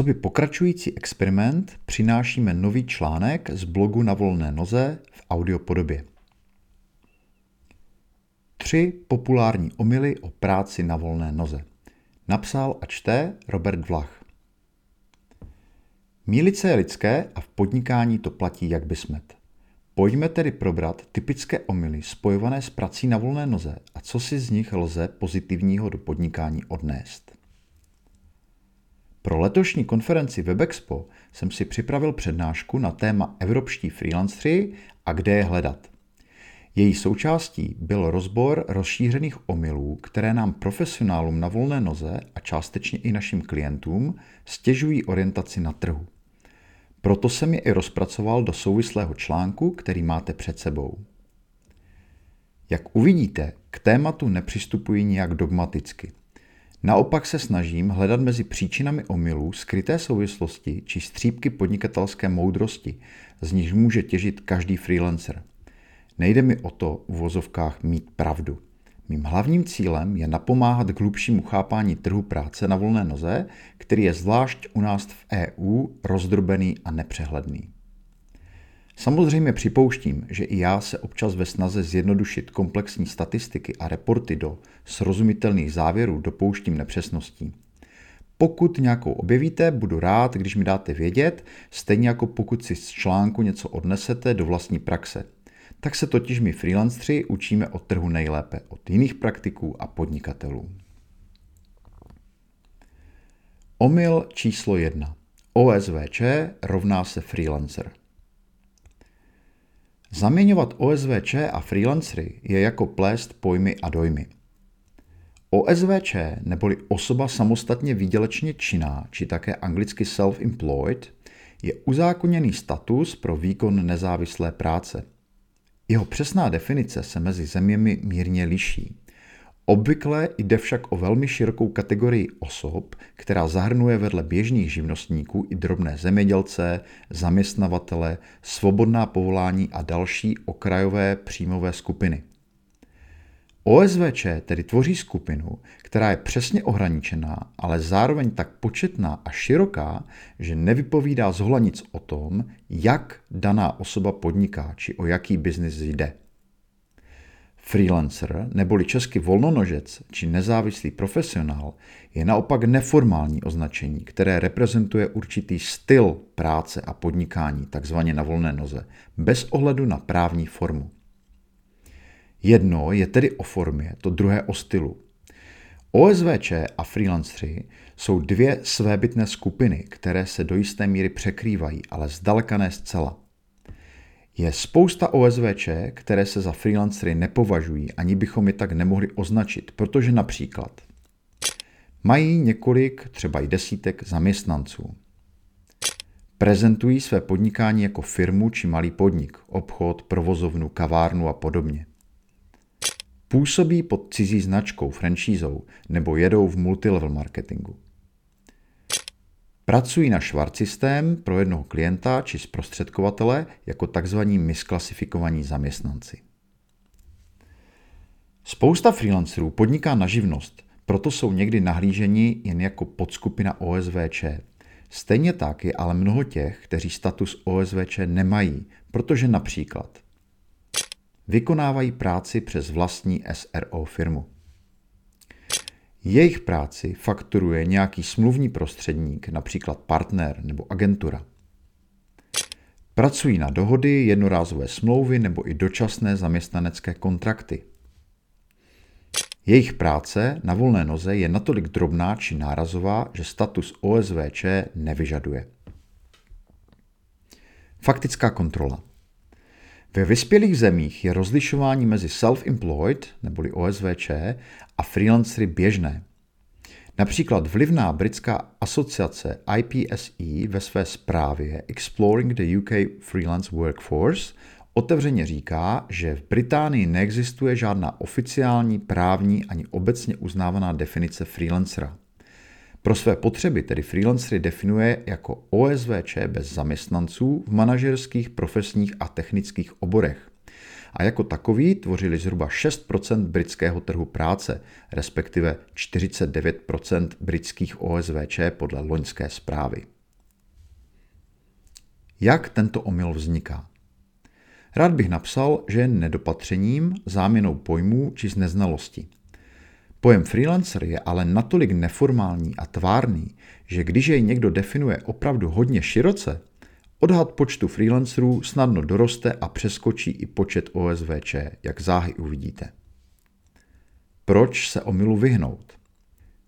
Co by pokračující experiment přinášíme nový článek z blogu na volné noze v audiopodobě. Tři populární omily o práci na volné noze. Napsal a čte Robert Vlach. Mílice je lidské a v podnikání to platí jak by smet. Pojďme tedy probrat typické omily spojované s prací na volné noze a co si z nich lze pozitivního do podnikání odnést. Pro letošní konferenci WebExpo jsem si připravil přednášku na téma Evropští freelancři a kde je hledat. Její součástí byl rozbor rozšířených omylů, které nám profesionálům na volné noze a částečně i našim klientům stěžují orientaci na trhu. Proto jsem je i rozpracoval do souvislého článku, který máte před sebou. Jak uvidíte, k tématu nepřistupuji nijak dogmaticky. Naopak se snažím hledat mezi příčinami omylů skryté souvislosti či střípky podnikatelské moudrosti, z nichž může těžit každý freelancer. Nejde mi o to v vozovkách mít pravdu. Mým hlavním cílem je napomáhat k hlubšímu chápání trhu práce na volné noze, který je zvlášť u nás v EU rozdrobený a nepřehledný. Samozřejmě připouštím, že i já se občas ve snaze zjednodušit komplexní statistiky a reporty do srozumitelných závěrů dopouštím nepřesností. Pokud nějakou objevíte, budu rád, když mi dáte vědět, stejně jako pokud si z článku něco odnesete do vlastní praxe. Tak se totiž my freelancři učíme od trhu nejlépe od jiných praktiků a podnikatelů. Omyl číslo 1. OSVČ rovná se freelancer. Zaměňovat OSVČ a freelancery je jako plést pojmy a dojmy. OSVČ neboli osoba samostatně výdělečně činná, či také anglicky self-employed, je uzákoněný status pro výkon nezávislé práce. Jeho přesná definice se mezi zeměmi mírně liší. Obvykle jde však o velmi širokou kategorii osob, která zahrnuje vedle běžných živnostníků i drobné zemědělce, zaměstnavatele, svobodná povolání a další okrajové příjmové skupiny. OSVČ tedy tvoří skupinu, která je přesně ohraničená, ale zároveň tak početná a široká, že nevypovídá zhola nic o tom, jak daná osoba podniká či o jaký biznis jde. Freelancer, neboli český volnonožec či nezávislý profesionál, je naopak neformální označení, které reprezentuje určitý styl práce a podnikání, takzvaně na volné noze, bez ohledu na právní formu. Jedno je tedy o formě, to druhé o stylu. OSVČ a freelanceri jsou dvě svébytné skupiny, které se do jisté míry překrývají, ale zdaleka ne zcela. Je spousta OSVČ, které se za freelancery nepovažují, ani bychom je tak nemohli označit, protože například mají několik, třeba i desítek zaměstnanců. Prezentují své podnikání jako firmu či malý podnik, obchod, provozovnu, kavárnu a podobně. Působí pod cizí značkou, franšízou nebo jedou v multilevel marketingu. Pracují na švart systém pro jednoho klienta či zprostředkovatele jako tzv. misklasifikovaní zaměstnanci. Spousta freelancerů podniká na živnost, proto jsou někdy nahlíženi jen jako podskupina OSVČ. Stejně tak je ale mnoho těch, kteří status OSVČ nemají, protože například vykonávají práci přes vlastní SRO firmu. Jejich práci fakturuje nějaký smluvní prostředník, například partner nebo agentura. Pracují na dohody, jednorázové smlouvy nebo i dočasné zaměstnanecké kontrakty. Jejich práce na volné noze je natolik drobná či nárazová, že status OSVČ nevyžaduje. Faktická kontrola. Ve vyspělých zemích je rozlišování mezi self-employed, neboli OSVČ, a freelancery běžné. Například vlivná britská asociace IPSE ve své zprávě Exploring the UK Freelance Workforce otevřeně říká, že v Británii neexistuje žádná oficiální, právní ani obecně uznávaná definice freelancera. Pro své potřeby tedy freelancery definuje jako OSVČ bez zaměstnanců v manažerských, profesních a technických oborech. a jako takový tvořili zhruba 6% britského trhu práce, respektive 49% britských OSVČ podle loňské zprávy. Jak tento omyl vzniká? Rád bych napsal, že je nedopatřením, záměnou pojmů či z neznalosti. Pojem freelancer je ale natolik neformální a tvárný, že když jej někdo definuje opravdu hodně široce, odhad počtu freelancerů snadno doroste a přeskočí i počet OSVČ, jak záhy uvidíte. Proč se omylu vyhnout?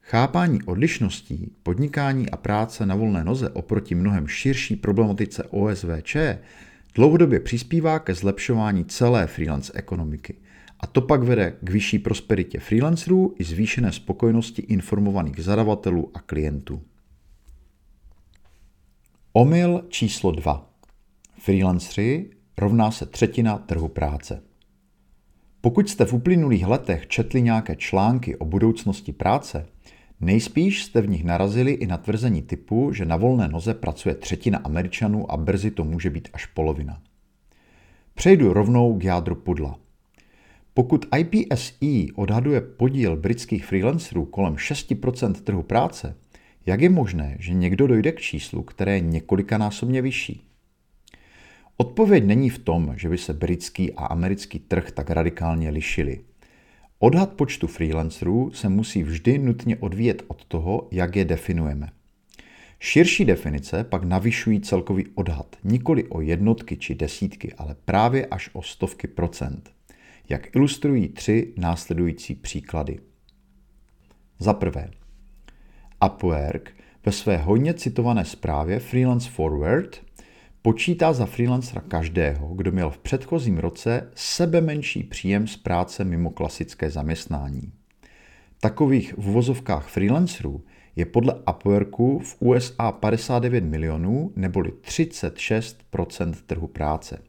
Chápání odlišností, podnikání a práce na volné noze oproti mnohem širší problematice OSVČ dlouhodobě přispívá ke zlepšování celé freelance ekonomiky. A to pak vede k vyšší prosperitě freelancerů i zvýšené spokojenosti informovaných zadavatelů a klientů. Omyl číslo 2. Freelanceri rovná se třetina trhu práce. Pokud jste v uplynulých letech četli nějaké články o budoucnosti práce, nejspíš jste v nich narazili i na tvrzení typu, že na volné noze pracuje třetina Američanů a brzy to může být až polovina. Přejdu rovnou k jádru pudla. Pokud IPSE odhaduje podíl britských freelancerů kolem 6% trhu práce, jak je možné, že někdo dojde k číslu, které je několikanásobně vyšší? Odpověď není v tom, že by se britský a americký trh tak radikálně lišili. Odhad počtu freelancerů se musí vždy nutně odvíjet od toho, jak je definujeme. Širší definice pak navyšují celkový odhad nikoli o jednotky či desítky, ale právě až o stovky procent, jak ilustrují tři následující příklady. Za prvé, Upwork ve své hodně citované zprávě Freelance Forward počítá za freelancera každého, kdo měl v předchozím roce sebe menší příjem z práce mimo klasické zaměstnání. Takových v uvozovkách freelancerů je podle Upworku v USA 59 milionů neboli 36 trhu práce.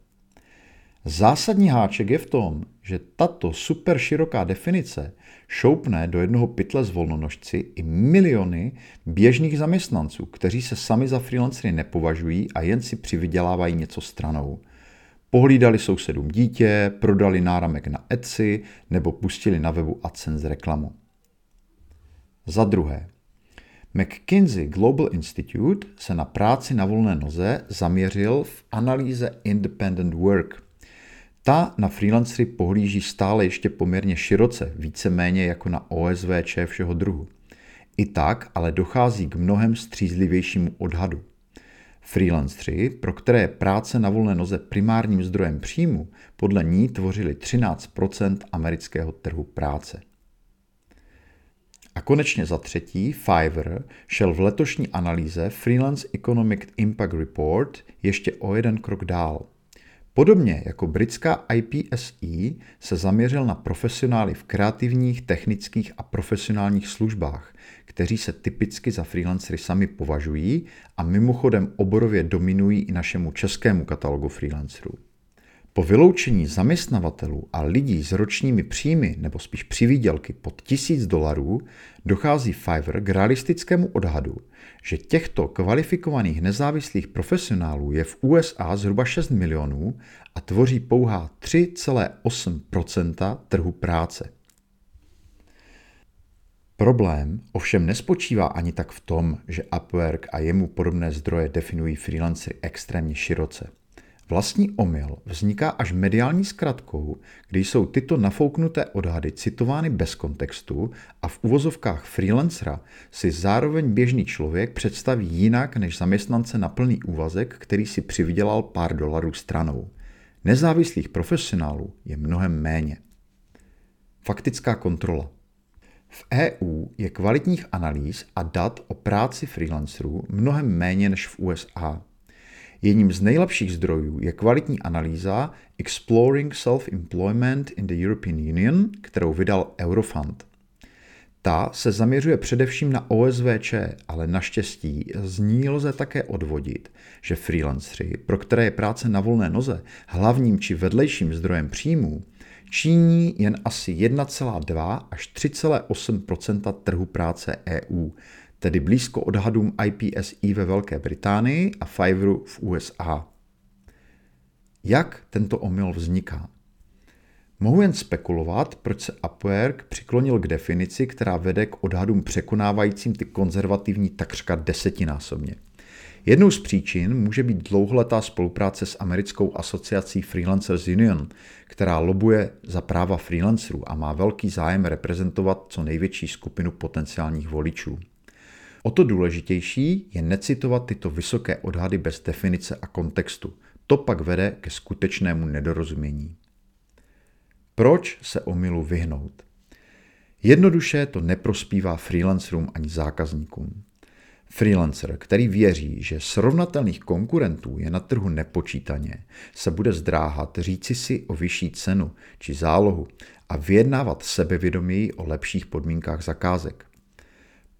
Zásadní háček je v tom, že tato super široká definice šoupne do jednoho pytle s volnonožci i miliony běžných zaměstnanců, kteří se sami za freelancery nepovažují a jen si přivydělávají něco stranou. Pohlídali sousedům dítě, prodali náramek na Etsy nebo pustili na webu AdSense reklamu. Za druhé, McKinsey Global Institute se na práci na volné noze zaměřil v analýze Independent Work – ta na freelancery pohlíží stále ještě poměrně široce, víceméně jako na OSVČ všeho druhu. I tak ale dochází k mnohem střízlivějšímu odhadu. Freelanceri, pro které je práce na volné noze primárním zdrojem příjmu, podle ní tvořili 13% amerického trhu práce. A konečně za třetí, Fiverr šel v letošní analýze Freelance Economic Impact Report ještě o jeden krok dál – Podobně jako britská IPSE se zaměřil na profesionály v kreativních, technických a profesionálních službách, kteří se typicky za freelancery sami považují a mimochodem oborově dominují i našemu českému katalogu freelancerů. Po vyloučení zaměstnavatelů a lidí s ročními příjmy nebo spíš přivídělky pod 1000 dolarů dochází Fiverr k realistickému odhadu, že těchto kvalifikovaných nezávislých profesionálů je v USA zhruba 6 milionů a tvoří pouhá 3,8% trhu práce. Problém ovšem nespočívá ani tak v tom, že Upwork a jemu podobné zdroje definují freelancery extrémně široce. Vlastní omyl vzniká až mediální zkratkou, kdy jsou tyto nafouknuté odhady citovány bez kontextu a v uvozovkách freelancera si zároveň běžný člověk představí jinak než zaměstnance na plný úvazek, který si přivydělal pár dolarů stranou. Nezávislých profesionálů je mnohem méně. Faktická kontrola. V EU je kvalitních analýz a dat o práci freelancerů mnohem méně než v USA. Jedním z nejlepších zdrojů je kvalitní analýza Exploring Self-Employment in the European Union, kterou vydal Eurofund. Ta se zaměřuje především na OSVČ, ale naštěstí z ní lze také odvodit, že freelanceri, pro které je práce na volné noze hlavním či vedlejším zdrojem příjmů, činí jen asi 1,2 až 3,8% trhu práce EU, tedy blízko odhadům IPSI ve Velké Británii a Fiverru v USA. Jak tento omyl vzniká? Mohu jen spekulovat, proč se Upwork přiklonil k definici, která vede k odhadům překonávajícím ty konzervativní takřka desetinásobně. Jednou z příčin může být dlouholetá spolupráce s americkou asociací Freelancers Union, která lobuje za práva freelancerů a má velký zájem reprezentovat co největší skupinu potenciálních voličů. O to důležitější je necitovat tyto vysoké odhady bez definice a kontextu. To pak vede ke skutečnému nedorozumění. Proč se omylu vyhnout? Jednoduše to neprospívá freelancerům ani zákazníkům. Freelancer, který věří, že srovnatelných konkurentů je na trhu nepočítaně, se bude zdráhat říci si o vyšší cenu či zálohu a vyjednávat sebevědoměji o lepších podmínkách zakázek.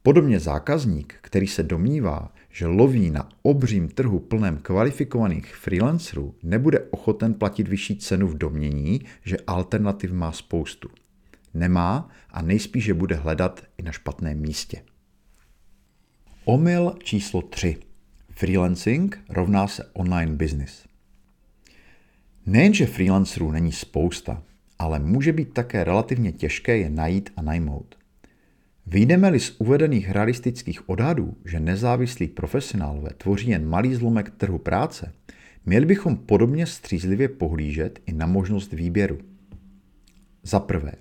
Podobně zákazník, který se domnívá, že loví na obřím trhu plném kvalifikovaných freelancerů, nebude ochoten platit vyšší cenu v domění, že alternativ má spoustu. Nemá a nejspíše bude hledat i na špatném místě. Omyl číslo 3. Freelancing rovná se online business. Nejenže freelancerů není spousta, ale může být také relativně těžké je najít a najmout. Vyjdeme-li z uvedených realistických odhadů, že nezávislí profesionálové tvoří jen malý zlomek trhu práce, měli bychom podobně střízlivě pohlížet i na možnost výběru. Za prvé,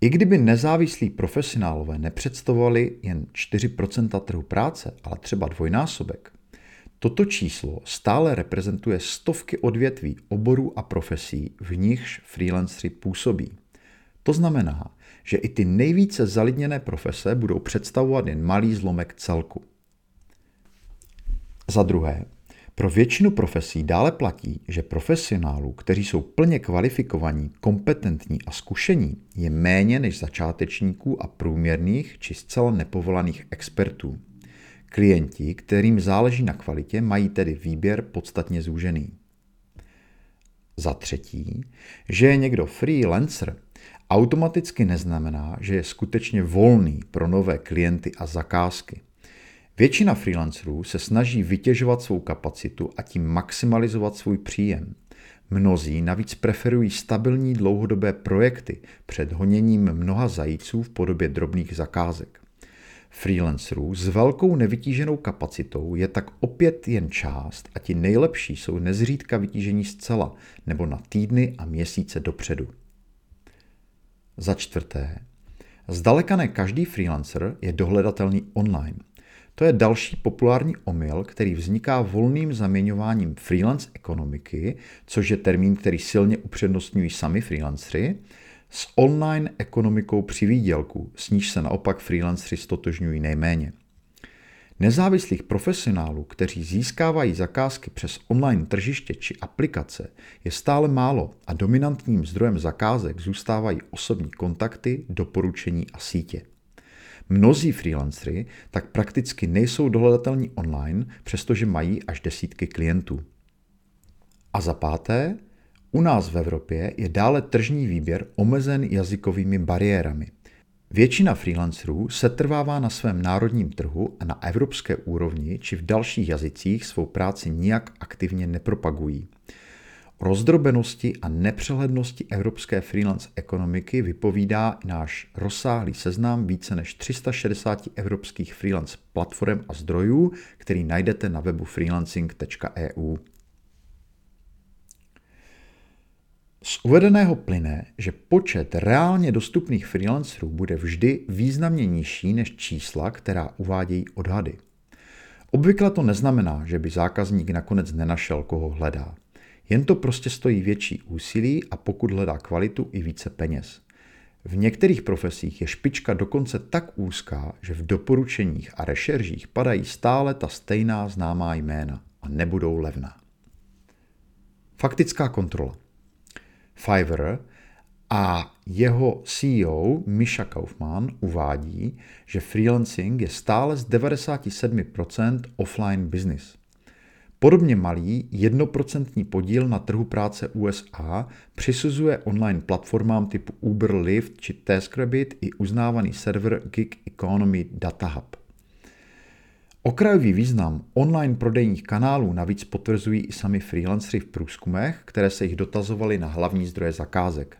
i kdyby nezávislí profesionálové nepředstavovali jen 4% trhu práce, ale třeba dvojnásobek, toto číslo stále reprezentuje stovky odvětví, oborů a profesí, v nichž freelanceri působí. To znamená, že i ty nejvíce zalidněné profese budou představovat jen malý zlomek celku. Za druhé, pro většinu profesí dále platí, že profesionálů, kteří jsou plně kvalifikovaní, kompetentní a zkušení, je méně než začátečníků a průměrných či zcela nepovolaných expertů. Klienti, kterým záleží na kvalitě, mají tedy výběr podstatně zúžený. Za třetí, že je někdo freelancer, automaticky neznamená, že je skutečně volný pro nové klienty a zakázky. Většina freelancerů se snaží vytěžovat svou kapacitu a tím maximalizovat svůj příjem. Mnozí navíc preferují stabilní dlouhodobé projekty před honěním mnoha zajíců v podobě drobných zakázek. Freelancerů s velkou nevytíženou kapacitou je tak opět jen část a ti nejlepší jsou nezřídka vytížení zcela nebo na týdny a měsíce dopředu. Za čtvrté, zdaleka ne každý freelancer je dohledatelný online – to je další populární omyl, který vzniká volným zaměňováním freelance ekonomiky, což je termín, který silně upřednostňují sami freelancery, s online ekonomikou při výdělku, s níž se naopak freelancery stotožňují nejméně. Nezávislých profesionálů, kteří získávají zakázky přes online tržiště či aplikace, je stále málo a dominantním zdrojem zakázek zůstávají osobní kontakty, doporučení a sítě. Mnozí freelancery tak prakticky nejsou dohledatelní online, přestože mají až desítky klientů. A za páté, u nás v Evropě je dále tržní výběr omezen jazykovými bariérami. Většina freelancerů se trvává na svém národním trhu a na evropské úrovni či v dalších jazycích svou práci nijak aktivně nepropagují rozdrobenosti a nepřehlednosti evropské freelance ekonomiky vypovídá náš rozsáhlý seznam více než 360 evropských freelance platform a zdrojů, který najdete na webu freelancing.eu. Z uvedeného plyne, že počet reálně dostupných freelancerů bude vždy významně nižší než čísla, která uvádějí odhady. Obvykle to neznamená, že by zákazník nakonec nenašel, koho hledá. Jen to prostě stojí větší úsilí a pokud hledá kvalitu i více peněz. V některých profesích je špička dokonce tak úzká, že v doporučeních a rešeržích padají stále ta stejná známá jména a nebudou levná. Faktická kontrola. Fiverr a jeho CEO Misha Kaufman uvádí, že freelancing je stále z 97% offline business. Podobně malý jednoprocentní podíl na trhu práce USA přisuzuje online platformám typu Uber, Lyft či TaskRabbit i uznávaný server Gig Economy Data Hub. Okrajový význam online prodejních kanálů navíc potvrzují i sami freelancery v průzkumech, které se jich dotazovaly na hlavní zdroje zakázek.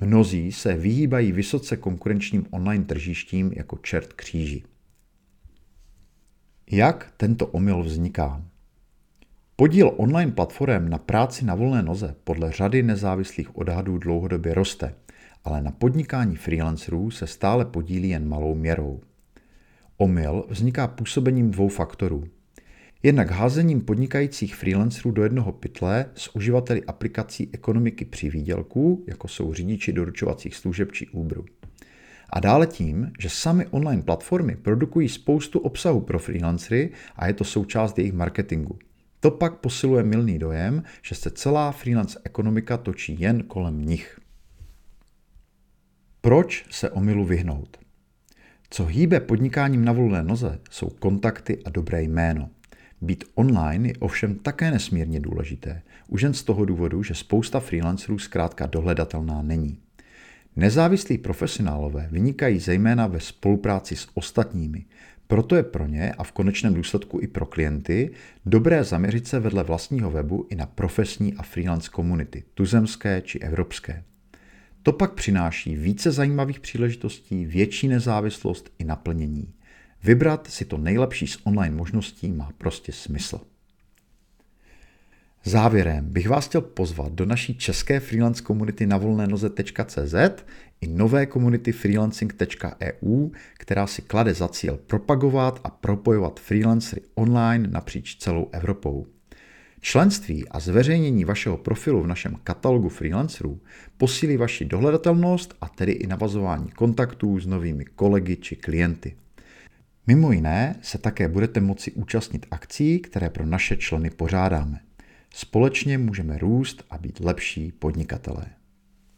Mnozí se vyhýbají vysoce konkurenčním online tržištím jako čert kříži. Jak tento omyl vzniká? Podíl online platform na práci na volné noze podle řady nezávislých odhadů dlouhodobě roste, ale na podnikání freelancerů se stále podílí jen malou měrou. Omyl vzniká působením dvou faktorů. Jednak házením podnikajících freelancerů do jednoho pytle s uživateli aplikací ekonomiky při výdělku, jako jsou řidiči doručovacích služeb či Uberu. A dále tím, že sami online platformy produkují spoustu obsahu pro freelancery a je to součást jejich marketingu. To pak posiluje milný dojem, že se celá freelance ekonomika točí jen kolem nich. Proč se omylu vyhnout? Co hýbe podnikáním na volné noze, jsou kontakty a dobré jméno. Být online je ovšem také nesmírně důležité, už jen z toho důvodu, že spousta freelancerů zkrátka dohledatelná není. Nezávislí profesionálové vynikají zejména ve spolupráci s ostatními, proto je pro ně a v konečném důsledku i pro klienty dobré zaměřit se vedle vlastního webu i na profesní a freelance komunity, tuzemské či evropské. To pak přináší více zajímavých příležitostí, větší nezávislost i naplnění. Vybrat si to nejlepší z online možností má prostě smysl. Závěrem bych vás chtěl pozvat do naší české freelance komunity na volnénoze.cz i nové komunity freelancing.eu, která si klade za cíl propagovat a propojovat freelancery online napříč celou Evropou. Členství a zveřejnění vašeho profilu v našem katalogu freelancerů posílí vaši dohledatelnost a tedy i navazování kontaktů s novými kolegy či klienty. Mimo jiné se také budete moci účastnit akcí, které pro naše členy pořádáme. Společně můžeme růst a být lepší podnikatelé.